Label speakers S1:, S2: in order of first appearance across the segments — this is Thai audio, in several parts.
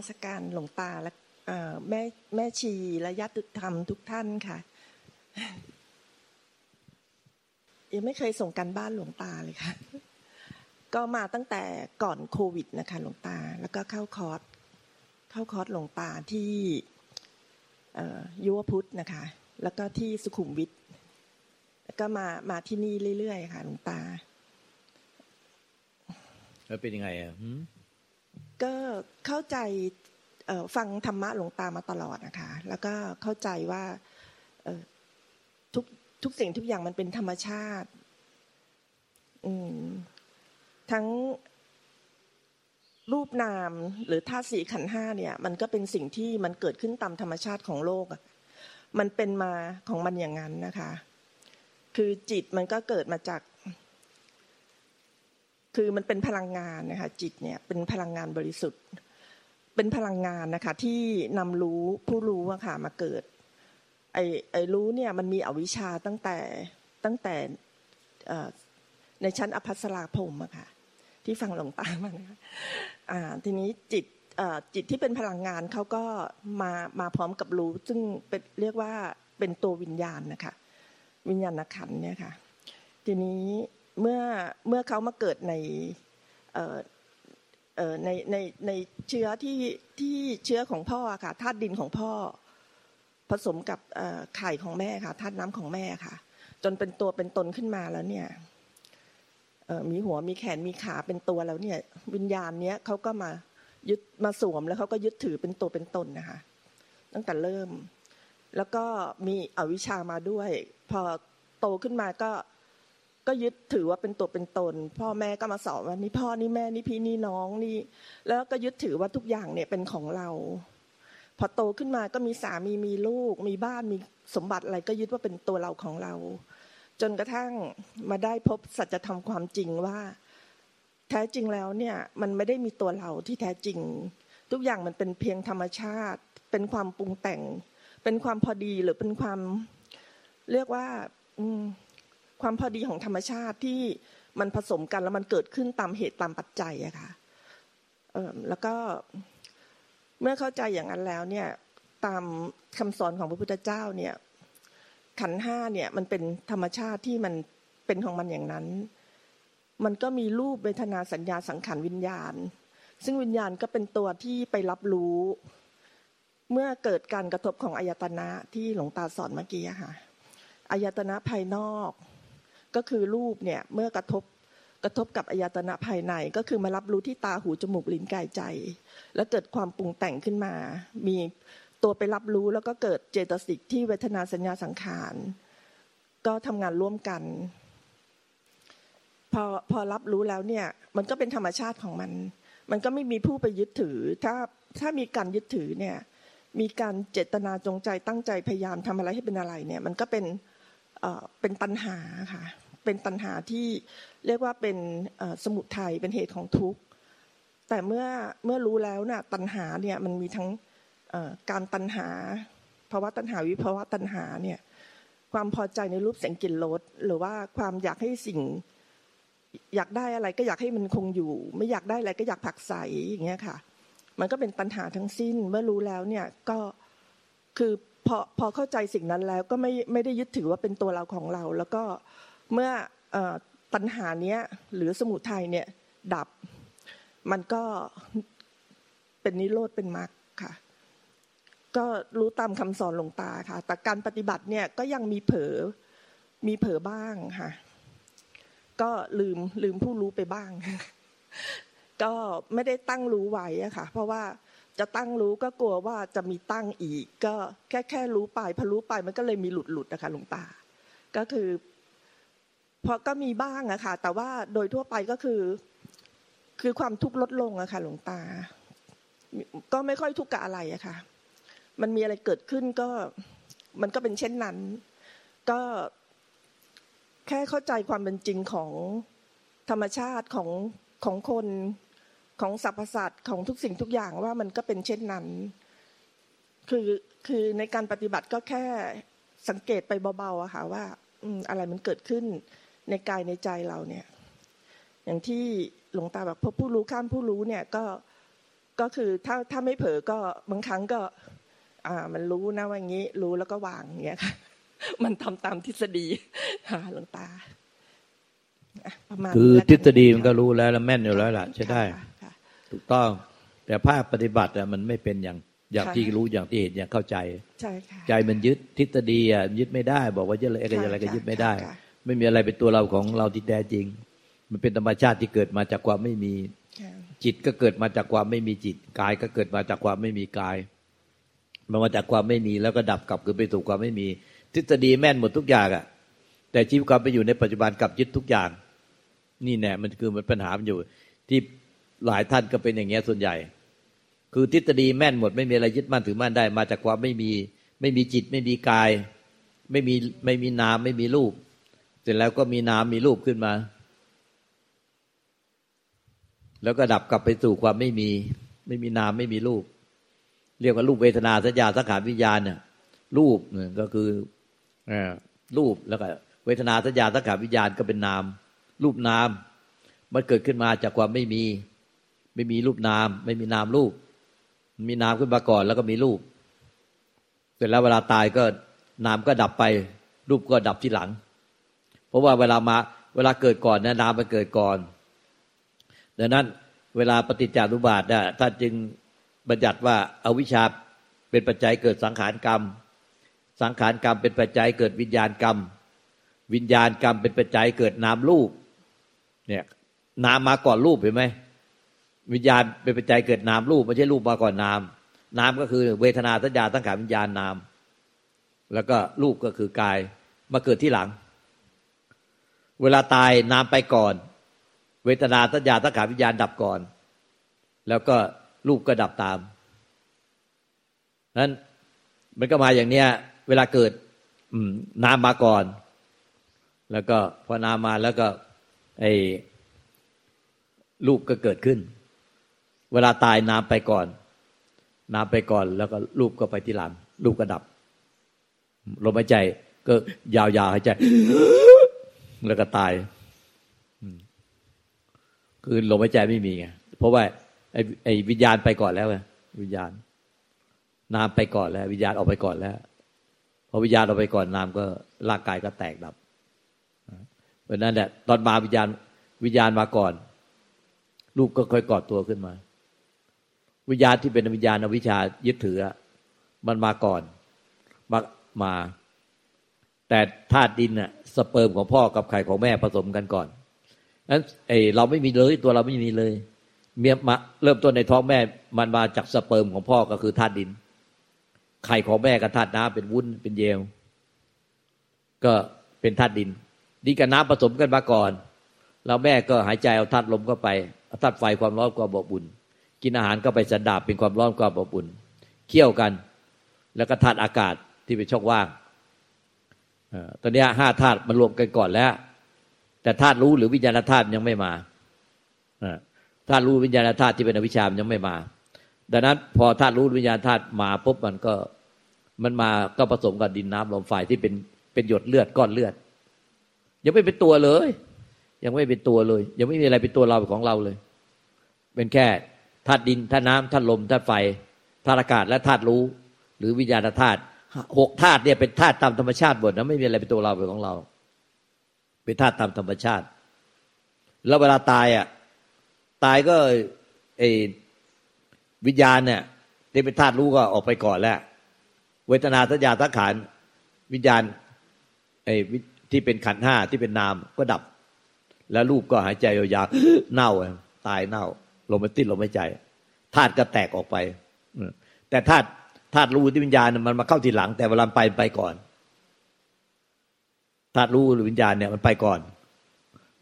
S1: มัสการหลวงตาและแม่แม่ชีและญาติธรรมทุกท่านค่ะ ยังไม่เคยส่งกันบ้านหลวงตาเลยค่ะ ก็มาตั้งแต่ก่อนโควิดนะคะ หลวงตา แล้วก็เข้าคอร์สเข้าคอร์สหลวงตาที่ยุวพุทธนะคะ แล้วก็ที่สุขุมวิทแล้วก็มามาที่นี่เรื่อยๆค่ะ หลวงตา
S2: แล้วเป็นยังไงอะ
S1: ก็เข้าใจฟังธรรมะหลวงตามาตลอดนะคะ แล้วก็เข้าใจว่าทุกทุกสิ่งทุกอย่างมันเป็นธรรมชาติทั้งรูปนามหรือธาตุสี่ขันห้าเนี่ย มันก็เป็นสิ่งที่มันเกิดขึ้นตามธรรมชาติของโลกมันเป็นมาของมันอย่างนั้นนะคะ คือจิตมันก็เกิดมาจาก คือมันเป็นพลังงานนะคะ จิตเนี่ยเป็นพลังงานบริสุทธิ์ เป็นพลังงานนะคะ ที่นำรู้ผู้รู้อะค่ะมาเกิด ไอไอรู้เนี่ยมันมีอวิชชาตั้งแต่ตั้งแต่ในชั้นอภัสราพรมอะค่ะ ที่ฟังหลงตามานะคะทีนี้จิตจิตที่เป็นพลังงานเขาก็มามาพร้อมกับรู้ ซึ่งเป็นเรียกว่าเป็นตัววิญญาณนะคะ วิญญาณขันเนี่ยค่ะ ทีนี้ เมื่อเมื่อเขามาเกิดในในในในเชื้อที่ที่เชื้อของพ่อค่ะธาตุดินของพ่อ ผสมกับไข่ของแม่ค่ะธาตุน้ำของแม่ค่ะ จนเป็นตัวเป็นตนขึ้นมาแล้วเนี่ยมีหัวมีแขนมีขาเป็นตัวแล้วเนี่ย วิญญาณเนี้ยเขาก็มายึดมาสวมแล้วเขาก็ยึดถือเป็นตัวเป็นตนนะคะ ตั้งแต่เริ่ม แล้วก็มีอวิชามาด้วย พอโตขึ้นมาก็ ก็ยึดถือว่าเป็นตัวเป็นตน พ่อแม่ก็มาสอนว่านี่พ่อนี่แม่นี่พี่นี่น้องนี่ แล้วก็ยึดถือว่าทุกอย่างเนี่ยเป็นของเรา พอโตขึ้นมาก็มีสามีมีลูก มีบ้านมีสมบัติอะไรก็ยึดว่าเป็นตัวเราของเรา จนกระทั่งมาได้พบสัจธรรมความจริงว่า แท้จริงแล้วเนี่ยมันไม่ได้มีตัวเราที่แท้จริง ทุกอย่างมันเป็นเพียงธรรมชาติ เป็นความปรุงแต่ง เป็นความพอดีหรือเป็นความเรียกว่า ความพอดีของธรรมชาติที่มันผสมกันแล้วมันเกิดขึ้นตามเหตุตามปัจจัยอะค่ะแล้วก็เมื่อเข้าใจอย่างนั้นแล้วเนี่ยตามคำสอนของพระพุทธเจ้าเนี่ยขันห้าเนี่ยมันเป็นธรรมชาติที่มันเป็นของมันอย่างนั้น มันก็มีรูปเวทนาสัญญาสังขารวิญญาณ ซึ่งวิญญาณก็เป็นตัวที่ไปรับรู้ เมื่อเกิดการกระทบของอายตนะที่หลวงตาสอนเมื่อกี้ค่ะอายตนะภายนอก ก็คือรูปเนี่ยเมื่อกระทบกระทบกับอายตนะภายในก็คือมารับรู้ที่ตาหูจมูกลิ้นกายใจ แล้วเกิดความปรุงแต่งขึ้นมา มีตัวไปรับรู้แล้วก็เกิดเจตสิกที่เวทนาสัญญาสังขาร ก็ทำงานร่วมกัน พอพอรับรู้แล้วเนี่ย มันก็เป็นธรรมชาติของมัน มันก็ไม่มีผู้ไปยึดถือ ถ้าถ้ามีการยึดถือเนี่ย มีการเจตนาจงใจตั้งใจพยายามทำอะไรให้เป็นอะไรเนี่ย มันก็เป็น เป็นตัณหาค่ะเป็นตัณหาที่เรียกว่าเป็นสมุทัยเป็นเหตุของทุกข์แต่เมื่อเมื่อรู้แล้วน่ะตัณหาเนี่ยมันมีทั้งการตัณหาภาวะตัณหาวิภาวะตัณหาเนี่ยความพอใจในรูปเสียงกลิ่นรสหรือว่าความอยากให้สิ่งอยากได้อะไรก็อยากให้มันคงอยู่ ไม่อยากได้อะไรก็อยากผักใสอย่างเงี้ยค่ะ มันก็เป็นตัณหาทั้งสิ้นเมื่อรู้แล้วเนี่ยก็คือ อพอเข้าใจสิ่งนั้นแล้วก็ไม่ไม่ได้ยึดถือว่าเป็นตัวเราของเรา แล้วก็เมื่อตัณหาเนี้ยหรือสมุทัยเนี่ยดับ มันก็เป็นนิโรธเป็นมรรคค่ะ ก็รู้ตามคำสอนหลวงตาค่ะ แต่การปฏิบัติเนี่ยก็ยังมีเผลอมีเผลอบ้างค่ะ ก็ลืมลืมผู้รู้ไปบ้าง ก็ไม่ได้ตั้งรู้ไว้อะค่ะ เพราะว่า จะตั้งรู้ก็กลัวว่าจะมีตั้งอีก ก็แค่แค่รู้ไปพอรู้ไปมันก็เลยมีหลุดหลุดนะคะหลวงตา ก็คือพอก็มีบ้างอะค่ะ แต่ว่าโดยทั่วไปก็คือ คือความทุกข์ลดลงอะค่ะหลวงตา ก็ไม่ค่อยทุกข์กับอะไรอะค่ะ มันมีอะไรเกิดขึ้นก็มันก็เป็นเช่นนั้น ก็แค่เข้าใจความเป็นจริงของธรรมชาติของของคน ของสรรพสัตว์ของทุกสิ่งทุกอย่างว่ามันก็เป็นเช่นนั้น คือคือในการปฏิบัติก็แค่สังเกตไปเบาๆอะค่ะว่าอะไรมันเกิดขึ้นในกายในใจเราเนี่ย อย่างที่หลวงตาแบบพบผู้รู้ข้ามผู้รู้เนี่ยก็ก็คือถ้าถ้าไม่เผลอก็บางครั้งก็ อ่า มันรู้นะว่างี้ รู้แล้วก็วางอย่างเงี้ยค่ะมันทำตามทฤษฎีค่ะหลวงตา
S2: ประมาณคือทฤษฎีมันก็รู้แล้วแล้วแม่นอยู่แล้วล่ะใช่ได้ ถูกต้อง แต่ภาคปฏิบัติอะมันไม่เป็นอย่างอย่างที่รู้อย่างที่เห็นอย่างเข้าใจ
S1: ใช่ค่ะ
S2: ใจมันยึดทฤษฎีอะยึดไม่ได้ บอกว่าจะอะไรอะไรก็ยึดไม่ได้ ไม่มีอะไรเป็นตัวเราของเราที่แท้จริง มันเป็นธรรมชาติที่เกิดมาจากความไม่มีจิตก็เกิดมาจากความไม่มีจิตกายก็เกิดมาจากความไม่มีกายมันมาจากความไม่มีแล้วก็ดับกลับคือไปสู่ความไม่มี ทฤษฎีแม่นหมดทุกอย่างอะแต่ชีวิตความไปอยู่ในปัจจุบันกับยึดทุกอย่าง นี่แน่มันคือมันปัญหาอยู่ ที่ หลายท่านก็เป็นอย่างเงี้ยส่วนใหญ่ คือทฤษฎีแม่นหมดไม่มีอะไรยึดมั่นถือมั่นได้ มาจากความไม่มีไม่มีจิตไม่มีกาย ไม่มีไม่มีนามไม่มีรูป เสร็จแล้วก็มีนามมีรูปขึ้นมา แล้วก็ดับกลับไปสู่ความไม่มี ไม่มีนามไม่มีรูป เรียกว่ารูปเวทนาสัญญาสังขารวิญญาณเนี่ยรูปเนี่ยก็คือรูปแล้วก็เวทนาสัญญาสังขารวิญญาณก็เป็นนาม รูปนาม มันเกิดขึ้นมาจากความไม่มี ไม่มีรูปนาม ไม่มีนามรูป มีนามขึ้นมาก่อนแล้วก็มีรูปเสร็จแล้วเวลาตายก็นามก็ดับไป รูปก็ดับที่หลัง เพราะว่าเวลามาเวลาเกิดก่อนนะนามมันเกิดก่อนดังนั้นเวลาปฏิจจารุบาทนี่ยท่านจึงบัญญัติว่าอาวิชชาเป็นปัจจัยเกิดสังขารกรรม สังขารกรรมเป็นปัจจัยเกิดวิญญาณกรรม วิญญาณกรรมเป็นปัจจัยเกิดนามรูปเนี่ยนามมาก่อนรูปเห็นไหม วิญญาณเป็นปัจจัยเกิดนามรูปไม่ใช่รูปมาก่อนนาม นามก็คือเวทนาสัญญาตั้งขาวิญญาณนาม แล้วก็รูปก็คือกายมาเกิดที่หลัง เวลาตายนามไปก่อน เวทนาสัญญาสังขาวิญญาณดับก่อน แล้วก็รูปก็ดับตามนั้นมันก็มาอย่างเนี้ย เวลาเกิดนามมาก่อน แล้วก็พอนามมาแล้วก็ไอ้รูปก็เกิดขึ้น เวลาตายนามไปก่อนนามไปก่อนแล้วก็รูปก็ไปที่หลังรูปก็ดับลมหายใจ ก็ยาวๆหายใจ แล้วก็ตายคือลมหายใจไม่มีไงเพราะว่าไอ้ไอ้วิญญาณไปก่อนแล้วไงวิญญาณ นามไปก่อนแล้ว วิญญาณออกไปก่อนแล้วพอวิญญาณออกไปก่อนนามก็ร่างกายก็แตกดับเพราะนั้นแหละตอนมาวิญญาณวิญญาณมาก่อน รูปก็ค่อยกอดตัวขึ้นมา วิญญาณที่เป็นวิญญาณอวิชายึดถือ มันมาก่อนมามา แต่ธาตุดินน่ะสเปิร์มของพ่อกับไข่ของแม่ผสมกันก่อนนั้นไอเราไม่มีเลยตัวเราไม่มีเลยเมียมาเริ่มต้นในท้องแม่มันมาจากสเปิร์มของพ่อก็คือธาตุดิน ไข่ของแม่กับธาตุน้ำเป็นวุ้นเป็นเยล ก็เป็นธาตุดินดินกับน้ำผสมกันมาก่อน แล้วแม่ก็หายใจเอาธาตุลมเข้าไปเอาธาตุไฟความร้อนความบอบอุ่น กินอาหารก็ไปสันดาบเป็นความร้อนความอบอุ่นเคี่ยวกัน แล้วก็ธาตุอากาศที่เป็นช่องว่างตอนนี้ห้าธาตุมันรวมกันก่อนแล้ว แต่ธาตุรู้หรือวิญญาณธาตุยังไม่มาธาตุรู้วิญญาณธาตุที่เป็นอวิชามยังไม่มา ดังนั้นพอธาตุรู้วิญญาณธาตุมาปุ๊บมันก็มันมาก็ผสมกับดินน้ำลมไฟที่เป็นเป็นหยดเลือดก้อนเลือด ยังไม่เป็นตัวเลย ยังไม่เป็นตัวเลย ยังไม่มีอะไรเป็นตัวเราของเราเลย เป็นแค่าตุดินธาตุน้ำธาตุลมธาตุไฟธาตุอากาศและธาตุรู้ หรือวิญญาณธาตุหกธาตุเนี่ยเป็นธาตุตามธรรมชาติหมดนะไม่มีอะไรเป็นตัวเราเป็นของเรา เป็นธาตุตามธรรมชาติ แล้วเวลาตายอะตายก็ไอวิญญาณเนี่ยที่เป็นธาตุรู้ก็ออกไปก่อนแล้ว เวทนาสัญญาสังขารวิญญาณไอ้ที่เป็นขันห้าที่เป็นนามก็ดับ แล้วรูปก็หายใจยาวๆเน่าตายเน่า ลมไม่ติดลมไม่ใจธาตุก็แตกออกไปแต่ธาตุธาตุรู้ที่วิญญาณมันมาเข้าทีหลัง แต่เวลาไปไปก่อนธาตุรู้หรือวิญญาณเนี่ยมันไปก่อน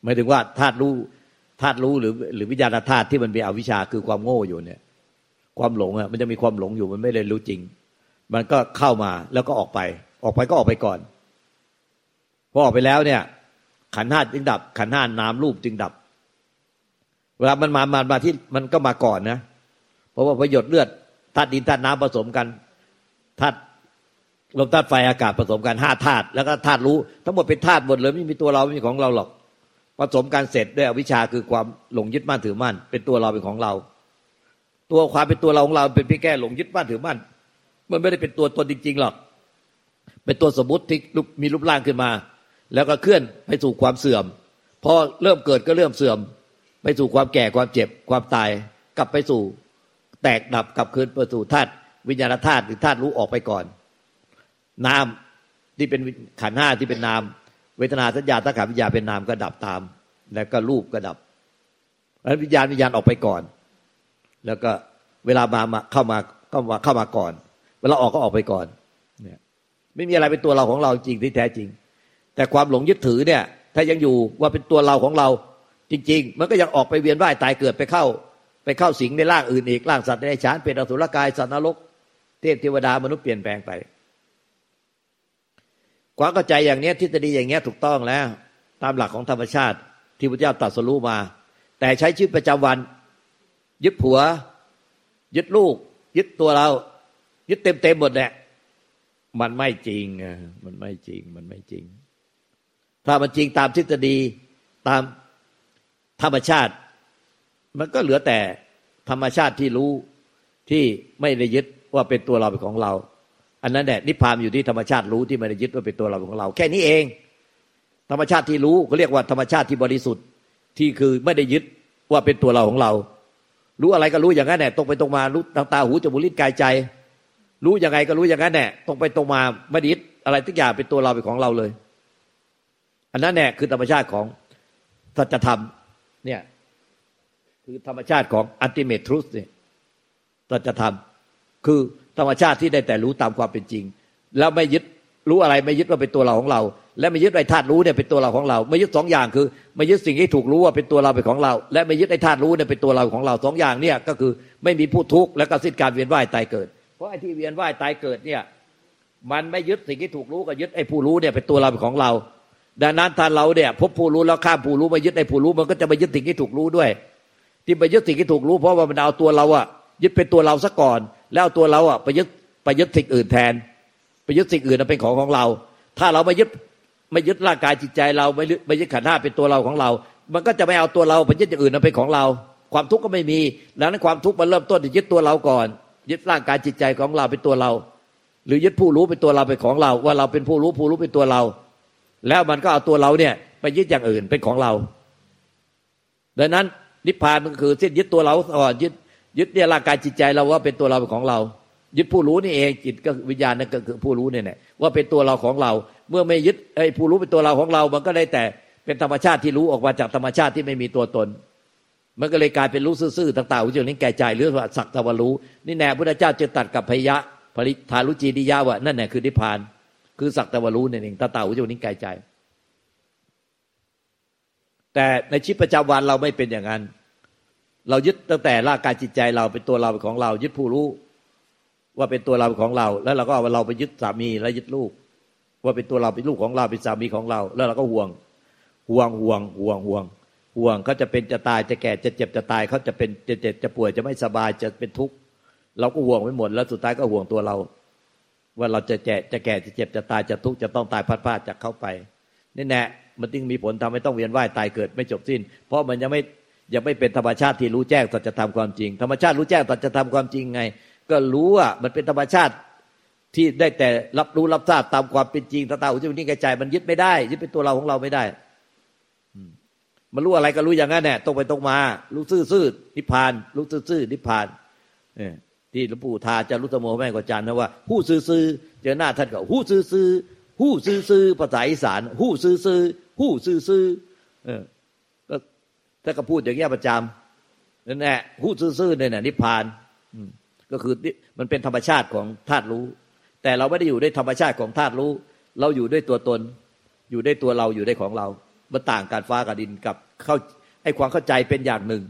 S2: หมายถึงว่าธาตุรู้ธาตุรู้หรือ หรือวิญญาณธาตุที่มันเป็นอวิชชาคือความโง่อยู่เนี่ย ความหลงอะมันจะมีความหลงอยู่มันไม่ได้รู้จริง มันก็เข้ามาแล้วก็ออกไป ออกไปก็ออกไปก่อนพอออกไปแล้วเนี่ย ขันห้าจึงดับ ขันห้านามรูปจึงดับ เวลามันมามามาที่มันก็มาก่อนนะ เพราะว่าประโยชน์เลือดธาตุดินธาตุน้ำผสมกันธาตุลมธาตุไฟอากาศผสมกันห้าธาตุแล้วก็ธาตุรู้ ทั้งหมดเป็นธาตุหมดเลยไม่มีตัวเราไม่มีของเราหรอก ผสมกันเสร็จด้วยอวิชชาคือความหลงยึดมั่นถือมั่น เป็นตัวเราเป็นของเรา ตัวความเป็นตัวเราของเราเป็นเพียงแค่หลงยึดบ้านถือบ้านมันไม่ได้เป็นตัวตนจริง ๆหรอก เป็นตัวสมมติที่มีรูปร่างขึ้นมา แล้วก็เคลื่อนไปสู่ความเสื่อมพอเริ่มเกิดก็เริ่มเสื่อม ไปสู่ความแก่ความเจ็บความตาย กลับไปสู่แตกดับกลับคืนไปสู่ธาตุวิญญาณธาตุหรือธาตุรู้ออกไปก่อน นามที่เป็นขันห้าที่เป็นนาม เวทนาสัญญาตั้งขันวิญญาเป็นนามก็ดับตาม แล้วก็รูปก็ดับแล้ววิญญาณวิญญาณออกไปก่อน แล้วก็เวลามามาเข้ามาเข้ามาเข้ามาก่อน เวลาออกก็ออกไปก่อนเนี่ยไม่มีอะไรเป็นตัวเราของเราจริงที่แท้จริง แต่ความหลงยึดถือเนี่ย ถ้ายังอยู่ว่าเป็นตัวเราของเรา จริง ๆ มันก็ยังออกไปเวียนว่ายตายเกิดไปเข้า ไปเข้าสิงในร่างอื่นอีกร่างสัตว์ในฉานเป็นอสุรกายสัตว์นรกเทพเทวดามนุษย์เปลี่ยนแปลงไปความเข้าใจอย่างนี้ทฤษฎีอย่างนี้ถูกต้องแล้ว ตามหลักของธรรมชาติ ที่พระเจ้าตรัสรู้มา แต่ใช้ชีวิตประจำวัน ยึดผัว ยึดลูก ยึดตัวเรา ยึดเต็มเต็มหมดแหละมันไม่จริงมันไม่จริงมันไม่จริง ถ้ามันจริงตามทฤษฎีตาม ธรรมชาติ มันก็เหลือแต่ธรรมชาติที่รู้ที่ไม่ได้ยึดว่าเป็นตัวเราเป็นของเรา อันนั้นแหละนิพพานอยู่ที่ธรรมชาติรู้ที่ไม่ได้ยึดว่าเป็นตัวเราของเรา แค่นี้เอง ธรรมชาติที่รู้เขาเรียกว่าธรรมชาติที่บริสุทธิ์ที่คือไม่ได้ยึดว่าเป็นตัวเราของเรา รู้อะไรก็รู้อย่างนั้นแหละตรงไปตรงมารู้ทางตาหูจมูกลิ้นกายใจ รู้ยังไงก็รู้อย่างนั้นแหละตรงไปตรงมาไม่ได้ยึดอะไรทุกอย่างเป็นตัวเราเป็นของเราเลย อันนั้นแหละคือธรรมชาติของสัจธรรม เนี่ยคือธรรมชาติของอันติเมทรุสเนี่ยสัจธรรมคือธรรมชาติที่ได้แต่รู้ตามความเป็นจริง แล้วไม่ยึดรู้อะไรไม่ยึดว่าเป็นตัวเราของเรา และไม่ยึดไอ้ธาตุรู้เนี่ยเป็นตัวเราของเรา ไม่ยึดสองอย่างคือ ไม่ยึดสิ่งที่ถูกรู้ว่าเป็นตัวเราเป็นของเรา และไม่ยึดไอ้ธาตุรู้เนี่ยเป็นตัวเราของเราสองอย่างเนี่ยก็คือไม่มีผู้ทุกข์และก็สิ้นการเวียนว่ายตายเกิด เพราะไอ้ที่เวียนว่ายตายเกิดเนี่ยมันไม่ยึดสิ่งที่ถูกรู้ก็ยึดไอ้ผู้รู้เนี่ยเป็นตัวเราเป็นของเรา ดังนั้นถ้าเราเนี่ย พบผู้รู้แล้วข้ามผู้รู้มายึดไอ้ผู้รู้มันก็จะไปยึดสิ่งที่ถูกรู้ด้วย ที่ไปยึดสิ่งที่ถูกรู้ เพราะว่ามันเอาตัวเราอะยึดเป็นตัวเราซะก่อน แล้วตัวเราอะไปยึดไปยึดสิ่งอื่นแทน ไปยึดสิ่งอื่นเป็นของของเรา ถ้าเราไม่ยึดไม่ยึดร่างกายจิตใจเราไม่ไม่ยึดขันธ์ห้าเป็นตัวเราของเรา มันก็จะไม่เอาตัวเราไปยึดอย่างอื่นเป็นของเรา ความทุกข์ก็ไม่มีดังนั้นความทุกข์มันเริ่มต้นที่ยึดตัวเราก่อน ยึดร่างกายจิตใจของเราเป็นตัวเรา หรือยึดผู้รู้เป็นตัวเราเป็นของเรา ว่าเราเป็นผู้รู้ผู้รู้เป็นตัวเรา แล้วมันก็เอาตัวเราเนี่ย ไปยึดอย่างอื่นเป็นของเรา ดังนั้นนิพพานมันคือสิ้นยึดตัวเราก่อนยึดยึดเนี่ยร่างกายจิตใจเราว่าเป็นตัวเราเป็นของเรา ยึดผู้รู้นี่เองจิตก็วิญญาณนั่นก็คือผู้รู้เนี่ยแหละว่าเป็นตัวเราของเรา เมื่อไม่ยึดไอ้ผู้รู้เป็นตัวเราของเรา มันก็ได้แต่เป็นธรรมชาติที่รู้ออกมาจากธรรมชาติที่ไม่มีตัวตน มันก็เลยกลายเป็นรู้ซื่อๆต่างๆอุจจาระแก่ใจหรือว่าสักตะวันรู้ นี่แน่พุทธเจ้าจะตัดกับพยะผลิทารุจีดิยาว่านั่นแหละคือนิพพาน คือสักแตะวันรู้นี่เองตาตาอุจจาระแก่ใจ แต่ในชีวิตประจำวันเราไม่เป็นอย่างนั้น เรายึดตั้งแต่ร่างกายจิตใจเราเป็นตัวเราเป็นของเรา ยึดผู้รู้ ว่าเป็นตัวเราเป็นของเรา แล้วเราก็เอาเราไปยึดสามีแล้วยึดลูก ว่าเป็นตัวเราเป็นลูกของเราเป็นสามีของเรา แล้วเราก็ห่วง ห่วงห่วงห่วงห่วงห่วงเขาจะเป็นจะตายจะแก่จะเจ็บจะตายเขาจะเป็นจะเจ็บจะป่วยจะไม่สบายจะเป็นทุกข์เราก็ห่วงไปหมดแล้วสุดท้ายก็ห่วงตัวเรา ว่าเราจะแก่จะแก่จะเจ็บจะตายจะทุกข์จะต้องตายพัดพลาดจากเขาไปนี่แน่มันจึงมีผลทำให้ต้องเวียนว่ายตายเกิดไม่จบสิ้น เพราะมันยังไม่ยังไม่เป็นธรรมชาติที่รู้แจ้งสัจธรรมความจริง ธรรมชาติรู้แจ้งสัจธรรมความจริงไง ก็รู้ว่ามันเป็นธรรมชาติที่ได้แต่รับรู้รับทราบตามความเป็นจริงตาตาอุจจาระใจมันยึดไม่ได้ยึดเป็นตัวเราของเราไม่ได้มันรู้อะไรก็รู้อย่างนั้นแน่ตรงไปตรงมา รู้ซื่อๆนิพพาน รู้ซื่อๆนิพพานเนี่ย ที่หลวงปู่ทาจะรู้สมโมแม่กาจารย์นะว่าหู้ซื่อๆเจอหน้าท่านก็หู้ซื่อๆหู้ซื่อๆภาษาอีสานหู้ซื่อๆหู้ซื่อๆเออท่าก็พูดอย่างเงี้ยประจำนั่นแหละหู้ซื่อๆเนี่ยนิพพานก็คือมันเป็นธรรมชาติของธาตุรู้ แต่เราไม่ได้อยู่ด้วยธรรมชาติของธาตุรู้ เราอยู่ด้วยตัวตน อยู่ด้วยตัวเราอยู่ด้วยของเรามันต่างการฟ้ากับดินกับเข้าไอ้ความเข้าใจเป็นอย่างหนึ่ง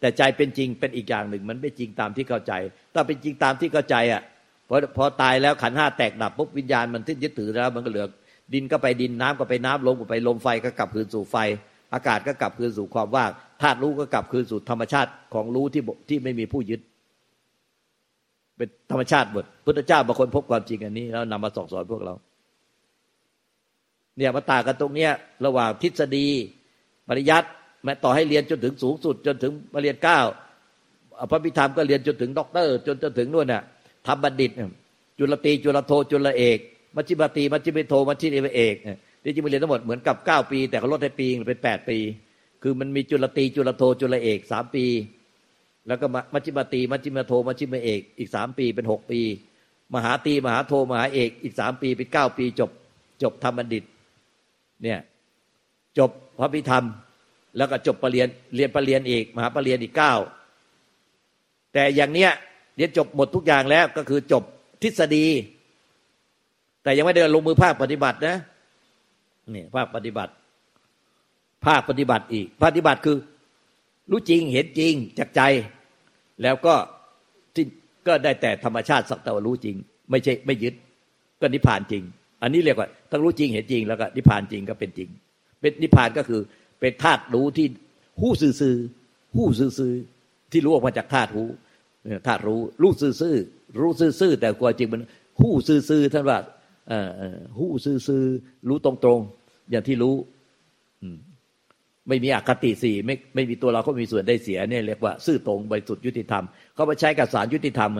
S2: แต่ใจเป็นจริงเป็นอีกอย่างหนึ่ง มันไม่จริงตามที่เข้าใจ ถ้าเป็นจริงตามที่เข้าใจอะพอพอตายแล้วขันห้าแตกดับปุ๊บวิญญาณมันทิ้งยึดถือแล้ว มันก็เหลือดินก็ไปดินน้ำก็ไปน้ำลมก็ไปลมไฟก็กลับคืนสู่ไฟ อากาศก็กลับคืนสู่ความว่างธาตุรู้ก็กลับคืนสู่ธรรมชาติของรู้ที่ที่ไม่มีผู้ยึด เป็นธรรมชาติหมดพุทธเจ้าบางคนพบความจริงอันนี้ แล้วนำมาสอนสอนพวกเรา เนี่ยมาต่างกันตรงเนี้ย ระหว่างทฤษฎีปริยัติ แม้ต่อให้เรียนจนถึงสูงสุด จนถึงปรริญญาเก้าพระอภิธรรมก็เรียนจนถึงด็อกเตอร์ จนจนถึงนู่นน่ะธรรมบัณฑิต จุลตรีจุลโทจุลเอกมัชฌิมตรีมัชฌิมโทมัชฌิมเอกที่จริงมันเรียนทั้งหมดเหมือนกับเก้าปี แต่เขาลดให้ปีเป็นแปดปี คือมันมีจุลตรีจุลโทจุลเอกสามปี แล้วก็มัชฌิมตรีมัชฌิมโทมัชฌิมเอกอีกสามปีเป็นหกปี มหาตรีมหาโทมหาเอกอีกสามปีเป็นเก้าปี จบจบธรรมบัณฑิตเนี่ยจบพระพิธรรม แล้วก็จบปรริญญาเรียนปรริญญาอีกมหาปรริญญาอีกเก้าแต่อย่างเนี้ยเรียนจบหมดทุกอย่างแล้วก็คือจบทฤษฎี แต่ยังไม่ได้ลงมือภาคปฏิบัตินะนี่ภาคปฏิบัติ ภาคปฏิบัติอีกปฏิบัติคือ รู้จริงเห็นจริงจากใจ แล้วก็ที่ก็ได้แต่ธรรมชาติสักแต่ว่ารู้จริง ไม่ใช่ไม่ยึด ก็นิพพานจริง อันนี้เรียกว่าต้องรู้จริงเห็นจริง แล้วก็นิพพานจริงก็เป็นจริง เป็นนิพพานก็คือ เป็นธาตุรู้ที่หู้ซื่อหู้ซื่อที่รู้ออกมาจากธาตุรู้ธาตุรู้รู้ซื่อรู้ซื่อแต่กว่าจริงมันหู้ซื่อท่านว่าหู้ซื่อรู้ตรงๆ อย่างที่รู้ไม่มีอคติสี่ไม่ไม่มีตัวเราก็มีส่วนได้เสียเนี่ยเรียกว่าซื่อตรงบริสุทธิ์ยุติธรรมเขาไปใช้กับสารยุติธรรม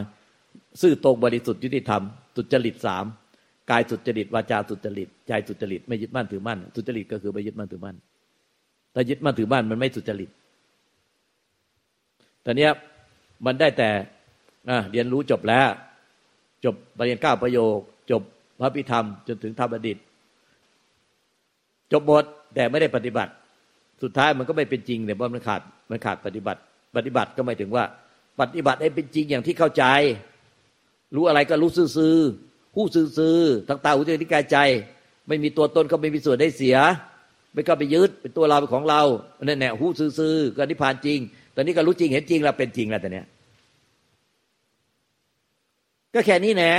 S2: ซื่อตรงบริสุทธิ์ยุติธรรมสุจริตสามกายสุจริตวาจาสุจริตใจสุจริตไม่ยึดมั่นถือมั่นสุจริตก็คือไม่ยึดมั่นถือมั่น แต่ยึดมั่นถือมั่นมันไม่สุจริตแต่เนี้ยมันได้แต่เรียนรู้จบแล้ว จบปริญญาเก้าประโยค จบพระพิธรรม จนถึงธรรมดิษจบหมดแต่ไม่ได้ปฏิบัติ สุดท้ายมันก็ไม่เป็นจริงเนี่ยเพราะมันขาดมันขาดปฏิบัติ ปฏิบัติก็หมายถึงว่า ปฏิบัติให้เป็นจริงอย่างที่เข้าใจ รู้อะไรก็รู้ซื่อๆผู้ซื่อๆทั้งตาหูจมูกลิ้นกายใจ ไม่มีตัวตนก็ไม่มีส่วนได้เสีย ไม่ก็ไปยึดเป็นตัวเราเป็นของเราเนั่นแหละหูซื่อๆก็นิพพานจริง ตอนนี้ก็รู้จริงเห็นจริงแล้วเป็นจริงแล้วแต่เนี้ยก็แค่นี้แน่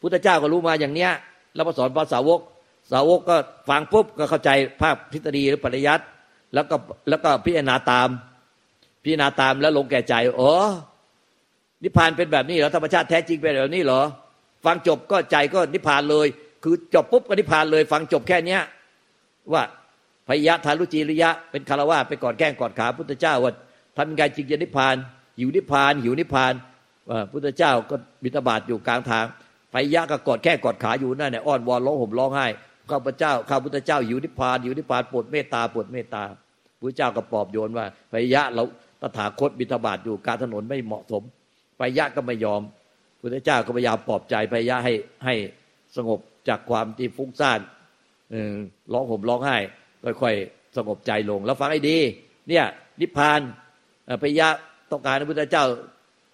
S2: พุทธเจ้าก็รู้มาอย่างเนี้ยแล้วมาสอนภาษาวก สาวกก็ฟังปุ๊บก็เข้าใจภาพทฤษฎีหรือปริยัติแล้วก็แล้วก็พิจารณาตาม พิจารณาตามแล้วลงแก่ใจอ๋อนิพพานเป็นแบบนี้เหรอธรรมชาติแท้จริงเป็นแบบนี้เหรอ ฟังจบก็ใจก็นิพพานเลย คือจบปุ๊บก็นิพพานเลย ฟังจบแค่เนี้ยว่า พยะทารุจีริยะ เป็นคารวะไปกอนแก้งกอนขาพุทธเจ้าว่าทำยังไงจิงจะนิพพาน หิวนิพพาน หิวนิพพานพุทธเจ้าก็บิณฑบาตอยู่กลางทางไปยะก็กอดแค่กอดขาอยู่นั่นเนี่ยอ้อนวอนร้องห่มร้องไห้ข้าพเจ้าข้าพุทธเจ้าอยู่นิพพานอยู่นิพพานปวดเมตตาปวดเมตตาพระเจ้าก็ปลอบโยนว่าไปยะเราตถาคตบิณฑบาตอยู่กลางถนนไม่เหมาะสมไปยะก็ไม่ยอมพุทธเจ้าก็พยายามปลอบใจไปยะให้ให้สงบจากความที่ฟุ้งซ่านร้องห่มร้องไห้ ค่อยๆสงบใจลง แล้วฟังให้ดี เนี่ย นิพพานไปยะต้องการพระพุทธเจ้า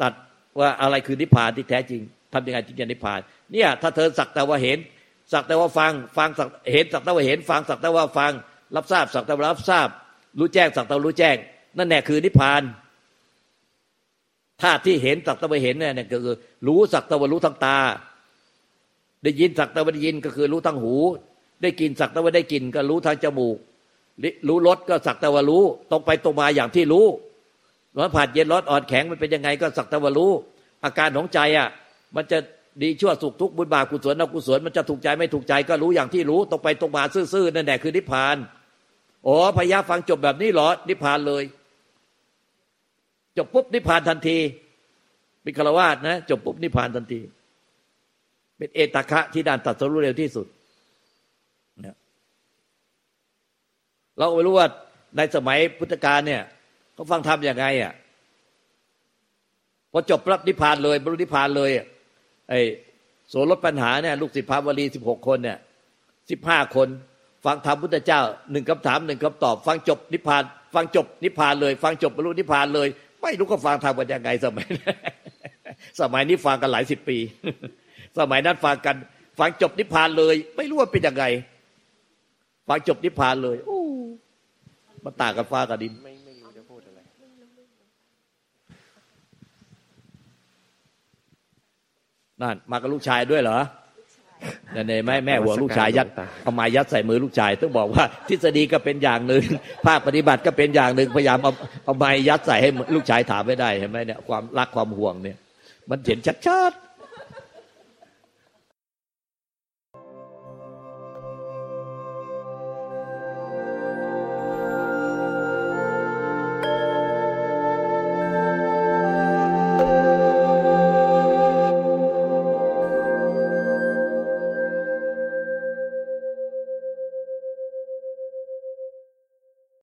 S2: ตัดว่าอะไรคือนิพพานที่แท้จริงทำยังไงจึงจะนิพพาน เนี่ย ถ้าเธอสักแต่ว่าเห็น สักแต่ว่าฟังฟังสักเห็นสักแต่ว่าเห็น ฟังสักแต่ว่าฟัง รับทราบสักแต่ว่ารับทราบ รู้แจ้งสักแต่รู้แจ้ง นั่นแหละคือนิพพานธาตุที่เห็นสักแต่ว่าเห็นเนี่ยก็คือ รู้สักแต่ว่ารู้ทางตา ได้ยินสักแต่ว่าได้ยินก็คือรู้ทางหู ได้กินสักแต่ว่าได้กินก็รู้ทางจมูก รู้รสก็สักแต่ว่ารู้ ตรงไปตรงมาอย่างที่รู้ร้อนผัดเย็นร้อนอ่อนแข็งมันเป็นยังไงก็สักแต่ว่ารู้ อาการของใจอะ มันจะดีชั่วสุขทุกข์บุญบาปกุศลอกุศลมันจะถูกใจไม่ถูกใจก็รู้อย่างที่รู้ ตรงไปตรงมาซื่อๆนั่นแหละคือนิพพานอ๋อพยาฟังจบแบบนี้หรอนิพพานเลย จบปุ๊บนิพพานทันทีเป็นฆราวาสนะ จบปุ๊บนิพพานทันที เป็นเอตคะที่ด้านตัดสรู้เร็วที่สุด เราไม่รู้ว่าในสมัยพุทธกาลเนี่ยเขาฟังธรรมยังไงอะพอจบรับนิพพานเลยบรรลุนิพพานเลยไอ้โสรถปัญหาเนี่ยลูกศิษย์พาวลีสิบหกคนเนี่ยสิบห้าคน ฟังธรรมพุทธเจ้าหนึ่งคำถามหนึ่งคำตอบ ฟังจบนิพพาน ฟังจบนิพพานเลย ฟังจบบรรลุนิพพานเลย ไม่รู้ก็ฟังธรรมกันยังไงสมัยสมัยนี้ฟังกันหลายสิบปี สมัยนั้นฟังกัน ฟังจบนิพพานเลย ไม่รู้ว่าเป็นยังไงฟังจบนิพพานเลยโมันต่างกันฟ้ากับดินนั่น มากับลูกชายด้วยเหรอนั่นเองแม่แม่หัวลูกชายยัดเอามายัดใส่มือลูกชาย ต้องบอกว่า ทฤษฎีก็เป็นอย่างหนึ่งภาคปฏิบัติก็เป็นอย่างหนึ่งพยายามเอาเอาไม้ยัดใส่ให้ลูกชายถามไม่ได้เห็นไหมเนี่ยความรักความห่วงเนี่ย มันเห็นชัด